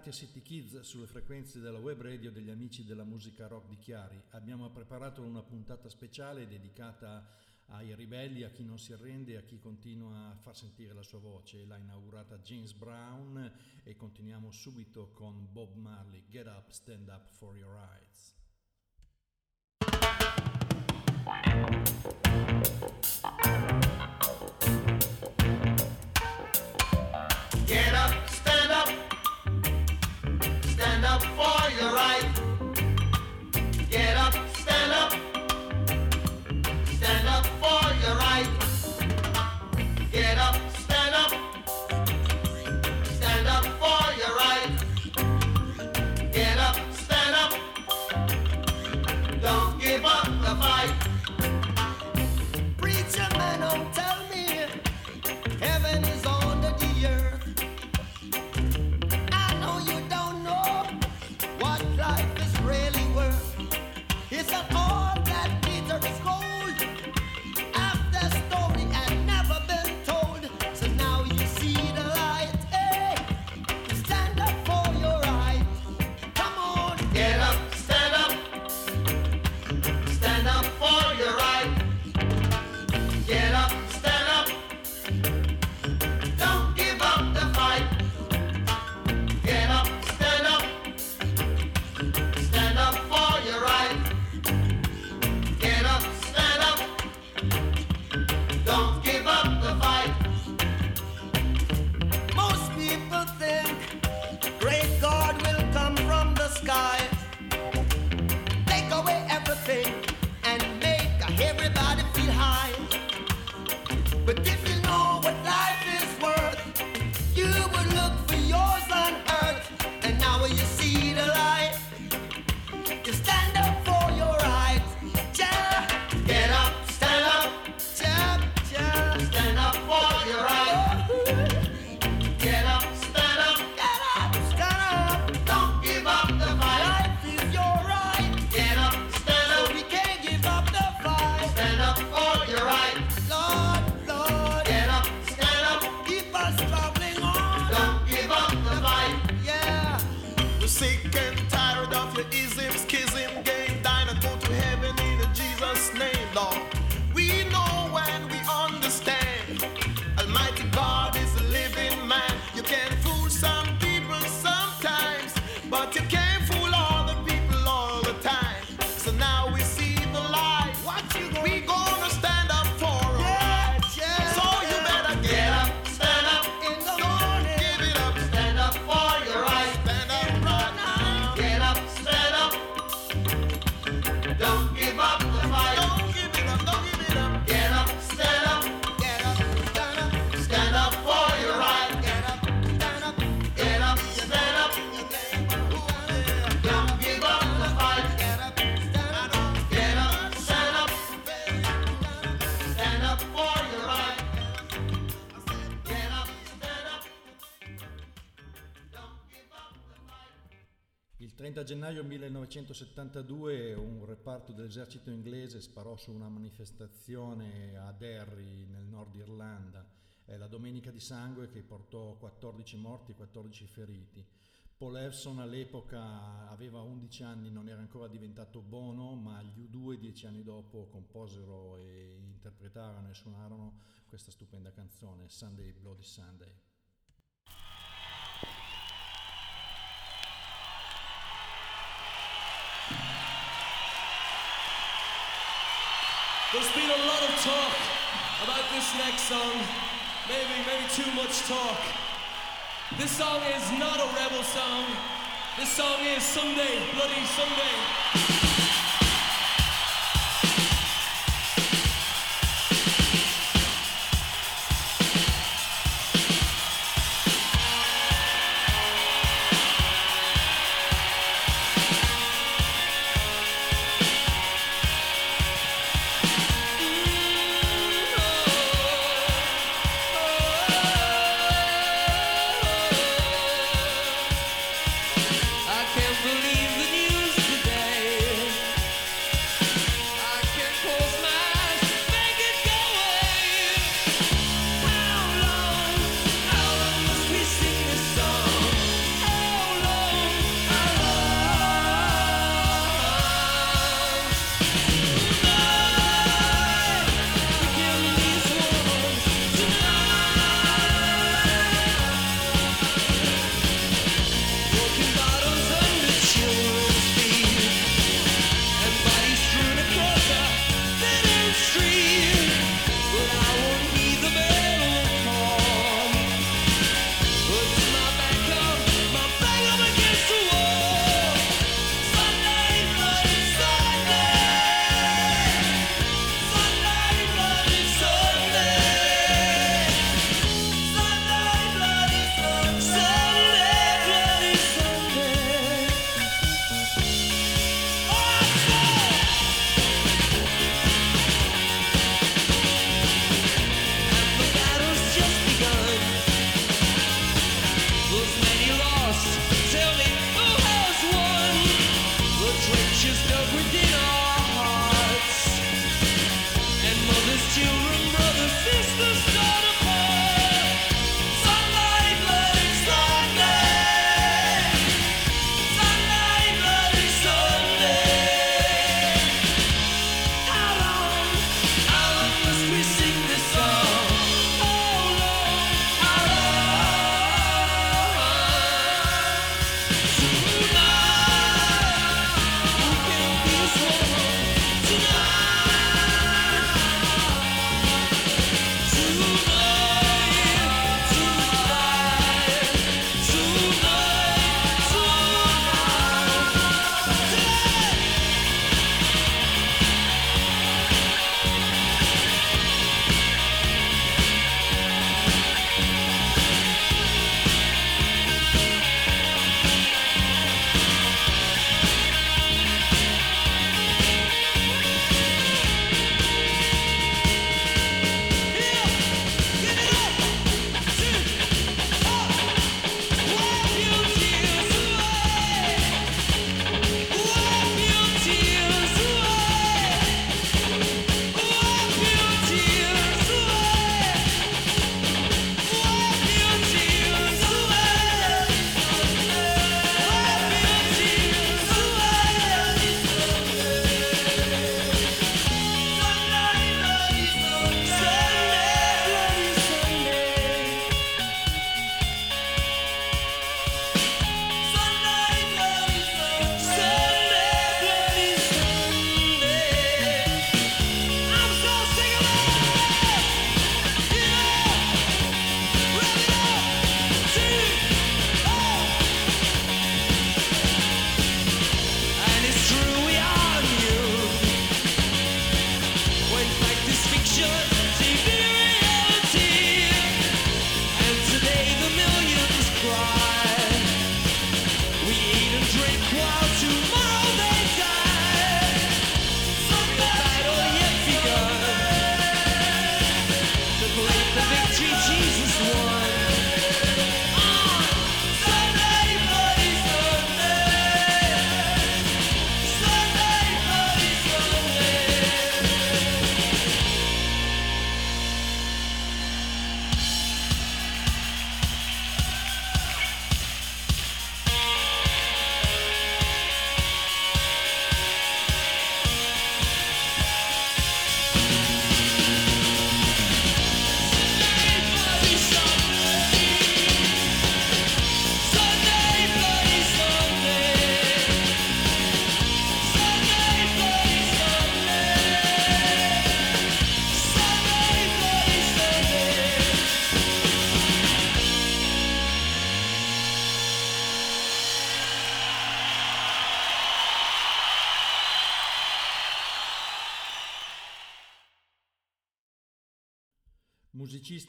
bentornati a City Kids sulle frequenze della web radio degli amici della musica rock di Chiari. Abbiamo preparato una puntata speciale dedicata ai ribelli, a chi non si arrende, a chi continua a far sentire la sua voce. L'ha inaugurata James Brown e continuiamo subito con Bob Marley, Get Up, Stand Up for Your Rights. Get up, for your right. 72 un reparto dell'esercito inglese sparò su una manifestazione a Derry nel nord Irlanda, È la Domenica di Sangue che portò 14 morti e 14 feriti. Paul Evson all'epoca aveva 11 anni, non era ancora diventato Bono, ma gli U2 dieci anni dopo composero e interpretarono e suonarono questa stupenda canzone, Sunday Bloody Sunday. There's been a lot of talk about this next song. Maybe, maybe too much talk. This song is not a rebel song. This song is Sunday, Bloody Sunday.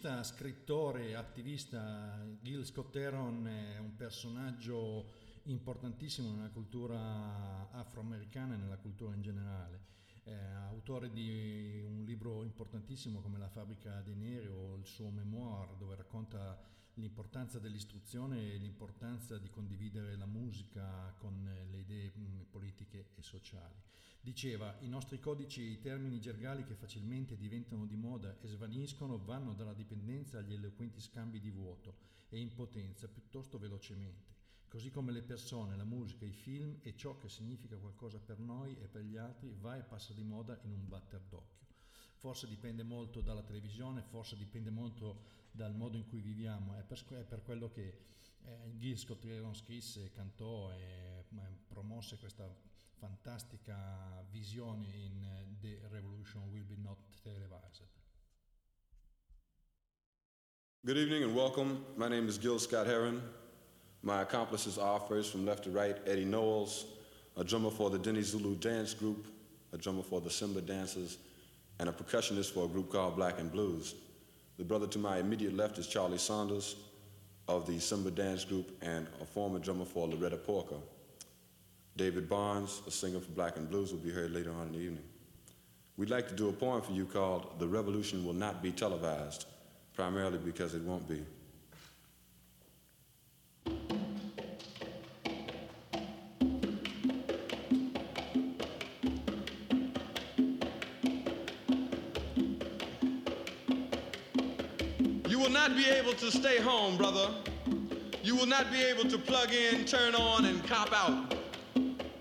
Musicista, scrittore, attivista, Gil Scott Heron è un personaggio importantissimo nella cultura afroamericana e nella cultura in generale. È autore di un libro importantissimo come La fabbrica dei neri o il suo memoir dove racconta l'importanza dell'istruzione e l'importanza di condividere la musica con le idee politiche e sociali. Diceva, i nostri codici e i termini gergali che facilmente diventano di moda e svaniscono vanno dalla dipendenza agli eloquenti scambi di vuoto e impotenza piuttosto velocemente, così come le persone, la musica, i film e ciò che significa qualcosa per noi e per gli altri va e passa di moda in un batter d'occhio. Forse dipende molto dalla televisione, forse dipende molto dal modo in cui viviamo, è per, è per quello che eh, Gil Scott Heron scrisse, cantò e promosse questa fantastica visione in eh, The Revolution Will Be Not Televised. Good evening and welcome. My name is Gil Scott Heron. My accomplices are first from left to right Eddie Knowles, a drummer for the Denny Zulu Dance Group, a drummer for the Simba Dancers, and a percussionist for a group called Black and Blues. The brother to my immediate left is Charlie Saunders of the Simba Dance Group and a former drummer for Loretta Porker. David Barnes, a singer for Black and Blues, will be heard later on in the evening. We'd like to do a poem for you called The Revolution Will Not Be Televised, primarily because it won't be. You will not be able to stay home, brother. You will not be able to plug in, turn on, and cop out.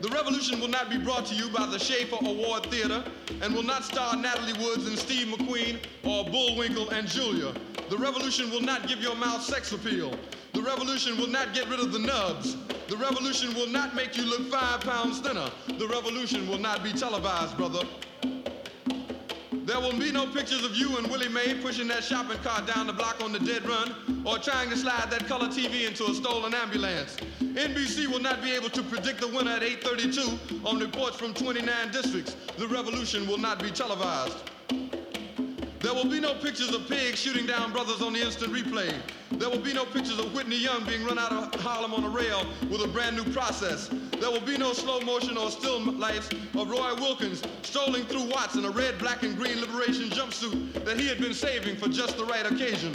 The revolution will not be brought to you by the Schaefer Award Theater and will not star Natalie Woods and Steve McQueen or Bullwinkle and Julia. The revolution will not give your mouth sex appeal. The revolution will not get rid of the nubs. The revolution will not make you look five pounds thinner. The revolution will not be televised, brother. There will be no pictures of you and Willie Mae pushing that shopping cart down the block on the dead run or trying to slide that color TV into a stolen ambulance. NBC will not be able to predict the winner at 8:32 on reports from 29 districts. The revolution will not be televised. There will be no pictures of pigs shooting down brothers on the instant replay. There will be no pictures of Whitney Young being run out of Harlem on a rail with a brand new process. There will be no slow motion or still lights of Roy Wilkins strolling through Watts in a red, black, and green liberation jumpsuit that he had been saving for just the right occasion.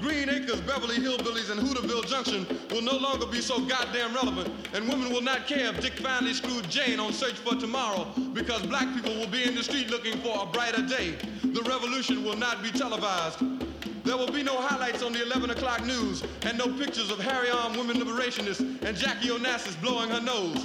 Green Acres, Beverly Hillbillies, and Hooterville Junction will no longer be so goddamn relevant, and women will not care if Dick finally screwed Jane on Search for Tomorrow because black people will be in the street looking for a brighter day. The revolution will not be televised. There will be no highlights on the 11 o'clock news and no pictures of Harry Arm women liberationists and Jackie Onassis blowing her nose.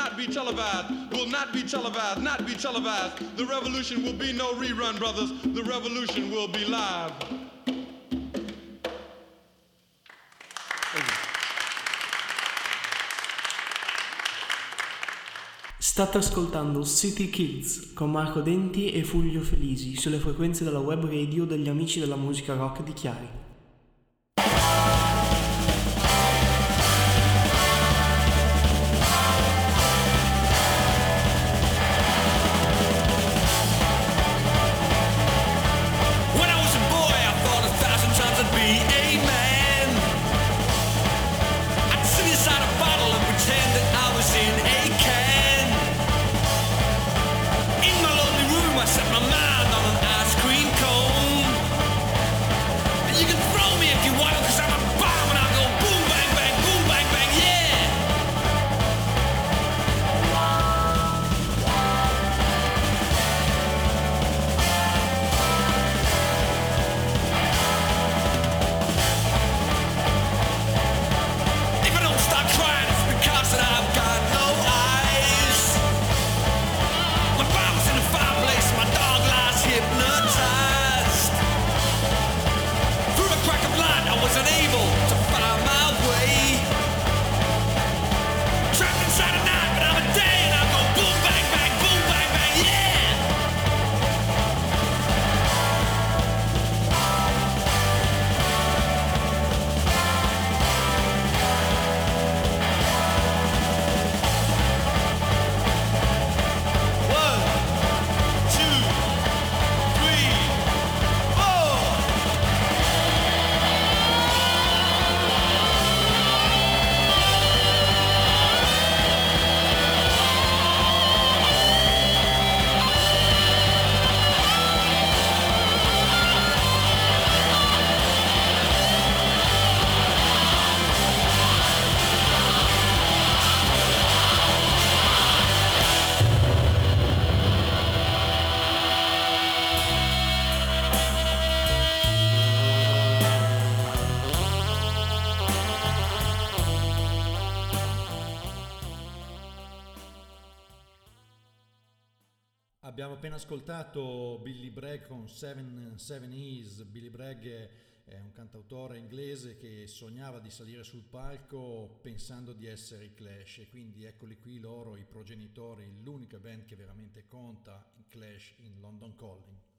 be televised, will not be televised, not be televised. The revolution will be no rerun, brothers. The revolution will be live. State ascoltando City Kids con Marco Denti e Fulvio Felisi sulle frequenze della web radio degli amici della musica rock di Chiari. Ascoltato Billy Bragg con Seven, Seven E's. Billy Bragg è un cantautore inglese che sognava di salire sul palco pensando di essere i Clash e quindi eccoli qui loro, i progenitori, l'unica band che veramente conta, i Clash in London Calling.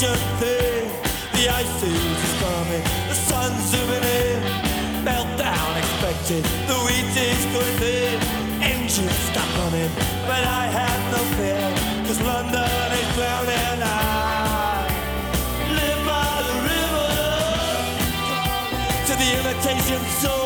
The thing. The ice age is coming, the sun's zooming in. Meltdown expected, the wheat is going thin. Engines stop running, but I have no fear, cause London is drowning. I live by the river to the imitation zone.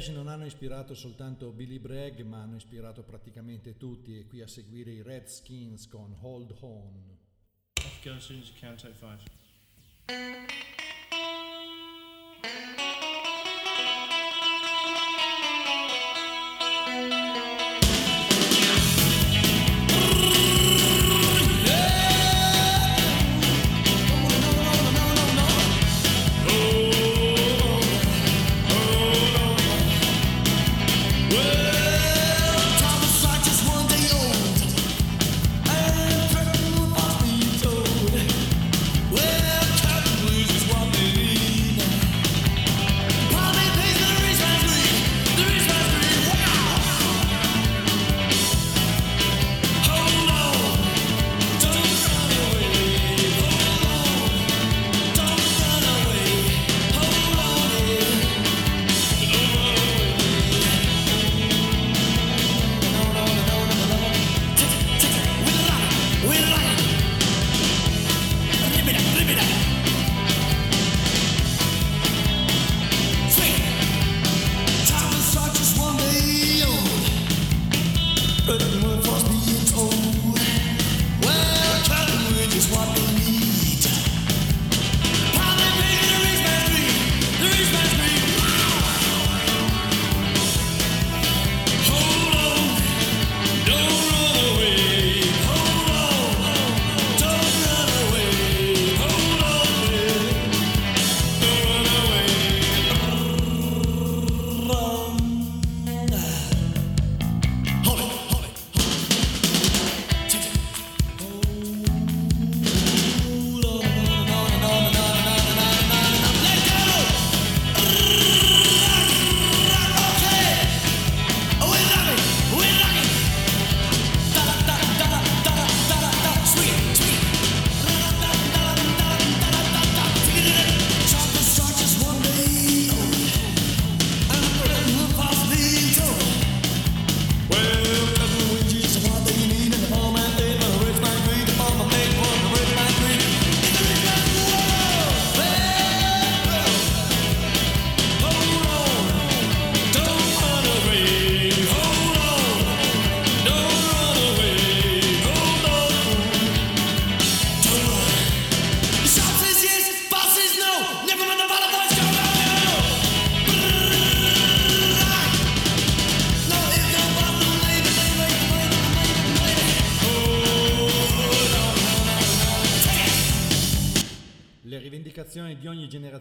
Clash non hanno ispirato soltanto Billy Bragg, ma hanno ispirato praticamente tutti e qui a seguire i Redskins con Hold On. Go as soon as you can, take five.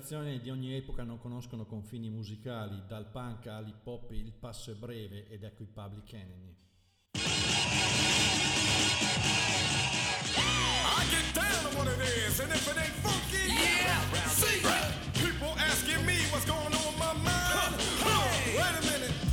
generazioni di ogni epoca non conoscono confini musicali, dal punk all'hip hop il passo è breve ed ecco i Public Enemy. I get down to what it is, and if it ain't funky, yeah, see, people asking me what's going on in my mind. Hold on, wait a minute.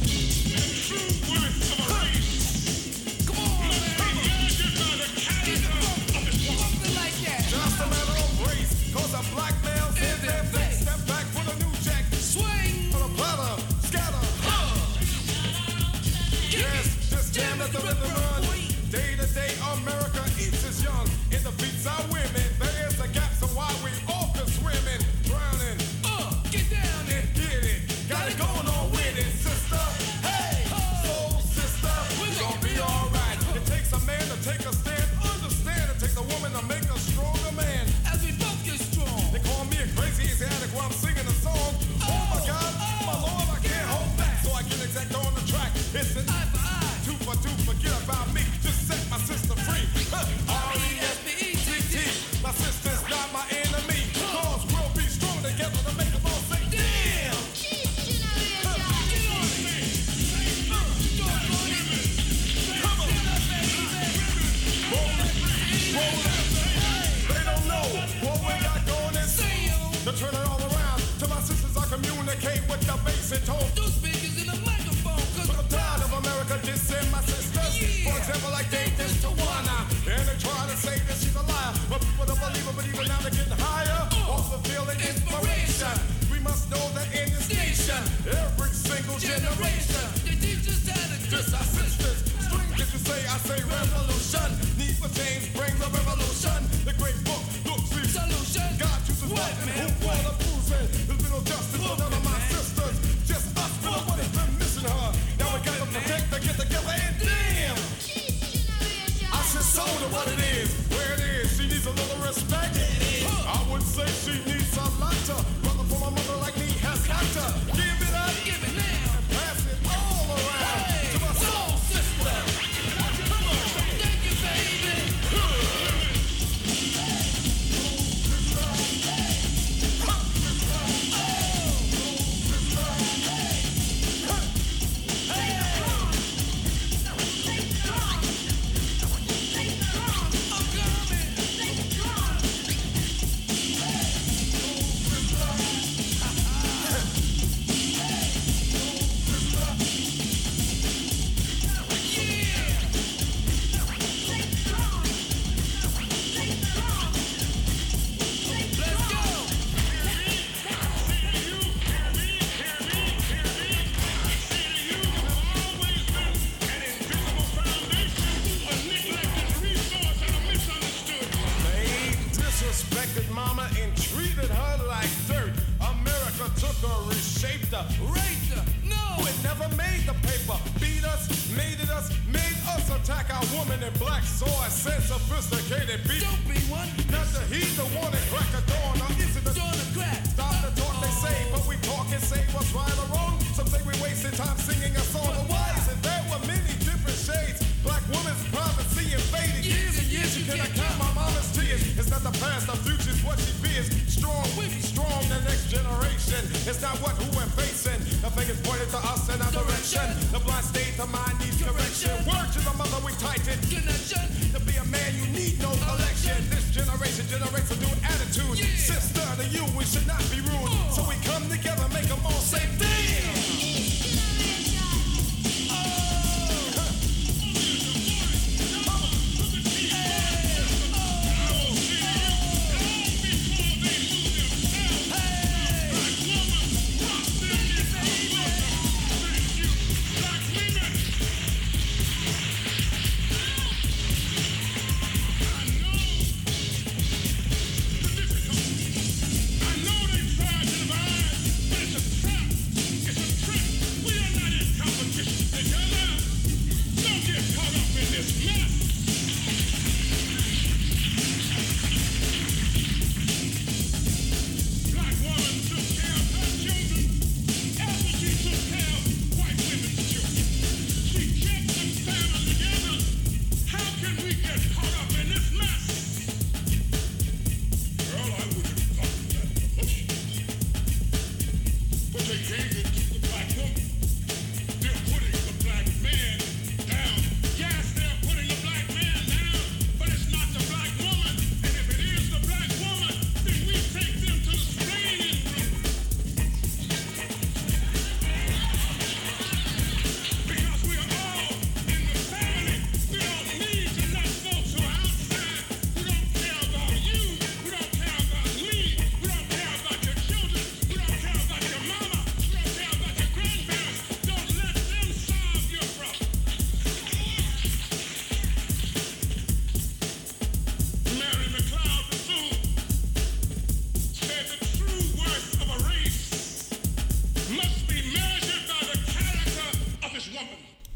kissing.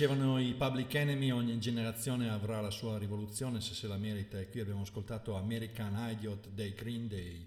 dicevano i Public Enemy, ogni generazione avrà la sua rivoluzione se se la merita e qui abbiamo ascoltato American Idiot dei Green Day.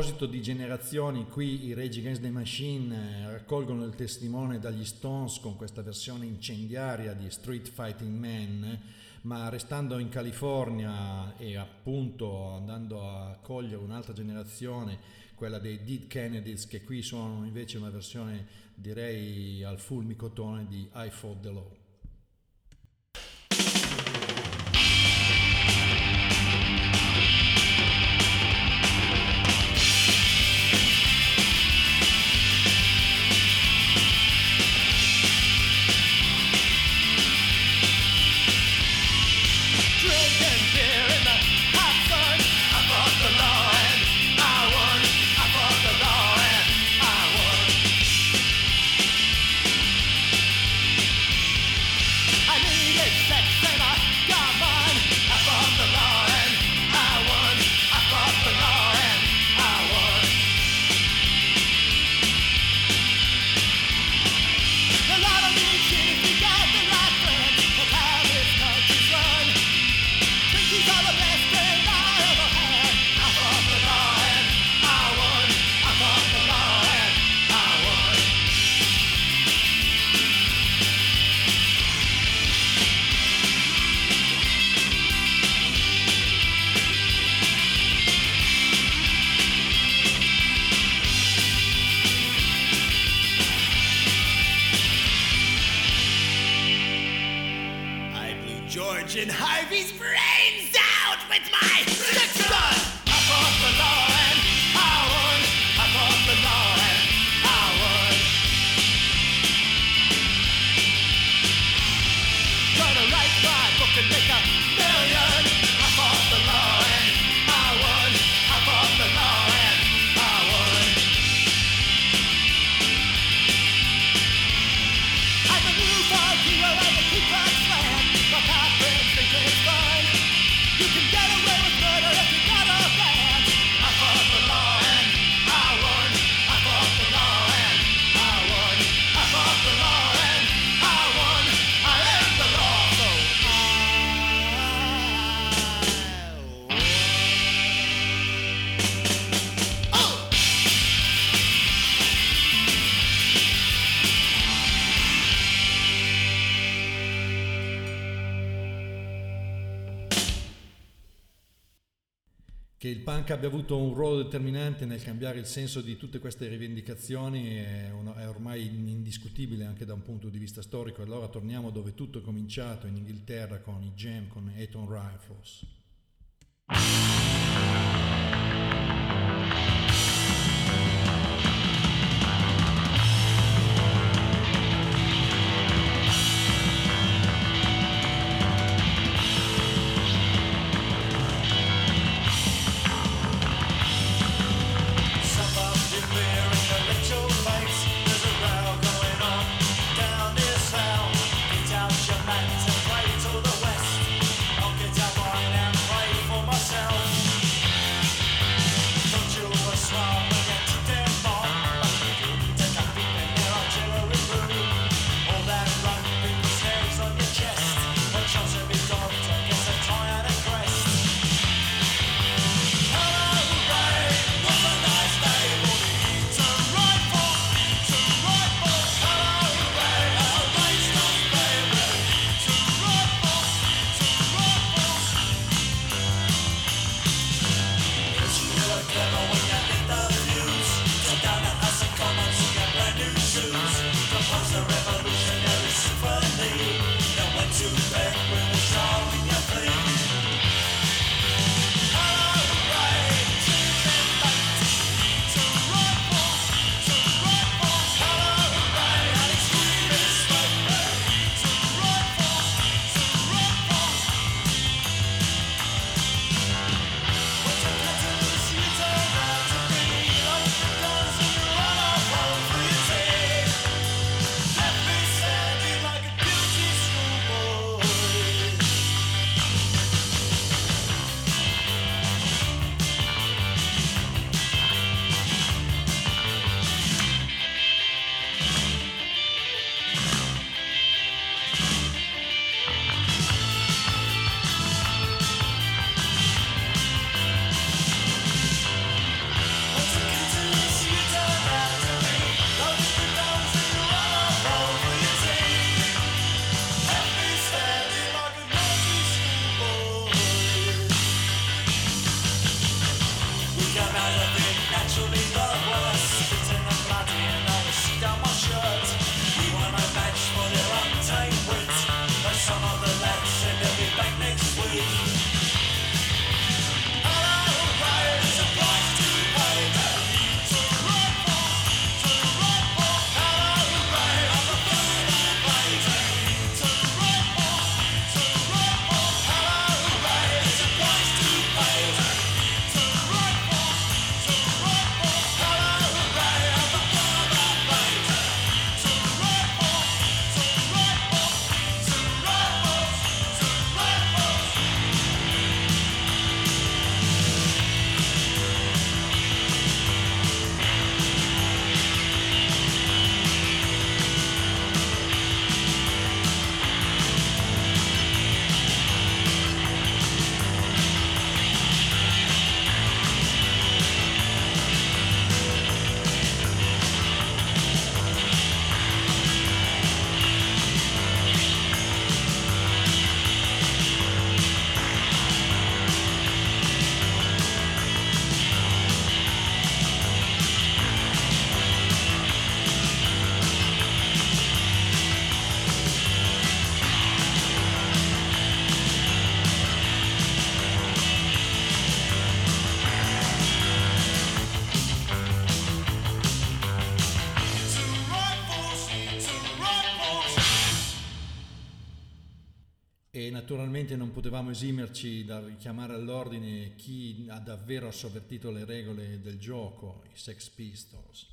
proposito di generazioni, qui i Rage Against the Machine eh, raccolgono il testimone dagli Stones con questa versione incendiaria di Street Fighting Man, ma restando in California e appunto andando a cogliere un'altra generazione, quella dei Dead Kennedys, che qui sono invece una versione direi al fulmicotone di I Fought the Law. Che il punk abbia avuto un ruolo determinante nel cambiare il senso di tutte queste rivendicazioni è, ormai indiscutibile anche da un punto di vista storico. Allora torniamo dove tutto è cominciato in Inghilterra con i Jam, con Eton Rifles. Naturalmente non potevamo esimerci dal richiamare all'ordine chi ha davvero sovvertito le regole del gioco, i Sex Pistols.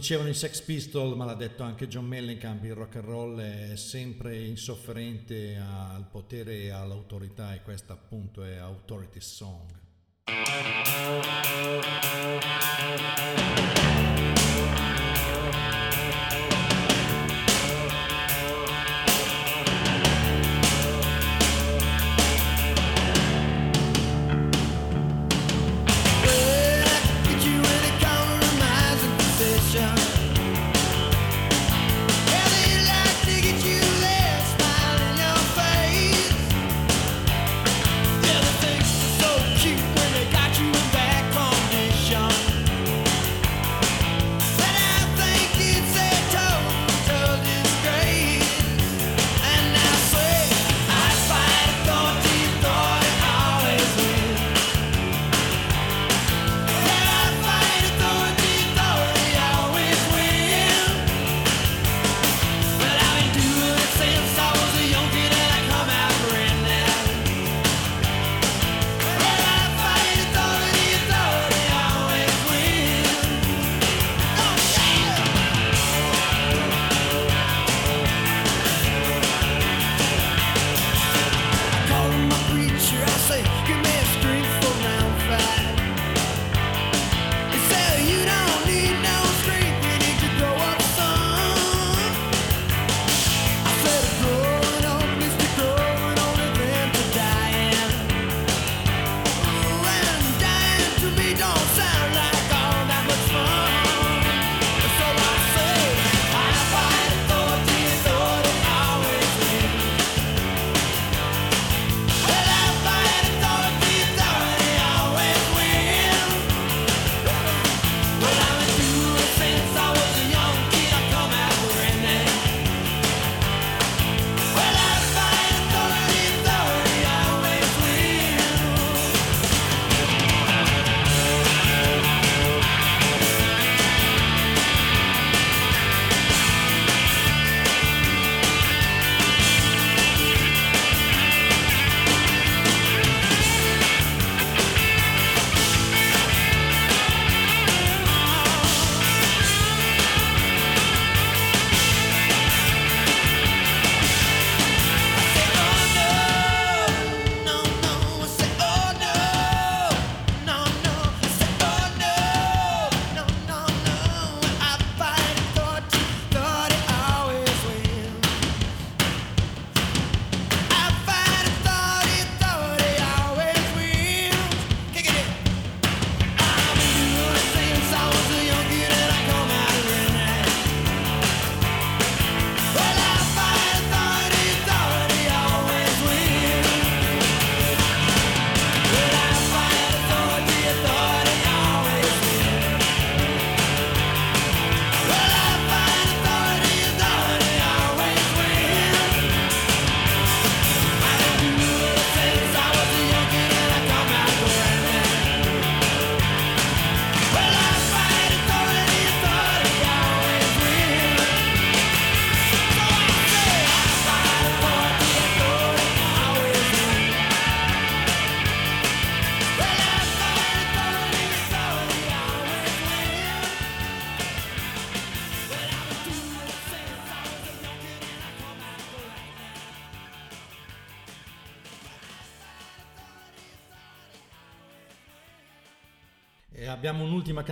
Dicevano i Sex Pistols, ma l'ha detto anche John Mellencamp, il rock and roll è sempre insofferente al potere e all'autorità e questa appunto è Authority Song.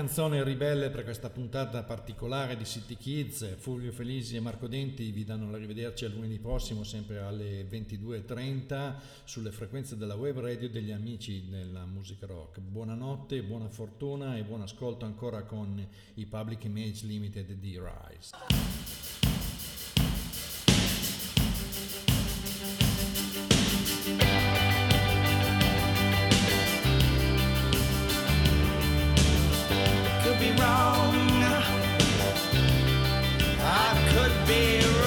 Canzone ribelle per questa puntata particolare di City Kids. Fulvio Felisi e Marco Denti vi danno l'arrivederci a lunedì prossimo, sempre alle 22.30, sulle frequenze della web radio degli amici della musica rock. Buonanotte, buona fortuna e buon ascolto ancora con i Public Image Limited di Rise. wrong. I could be wrong.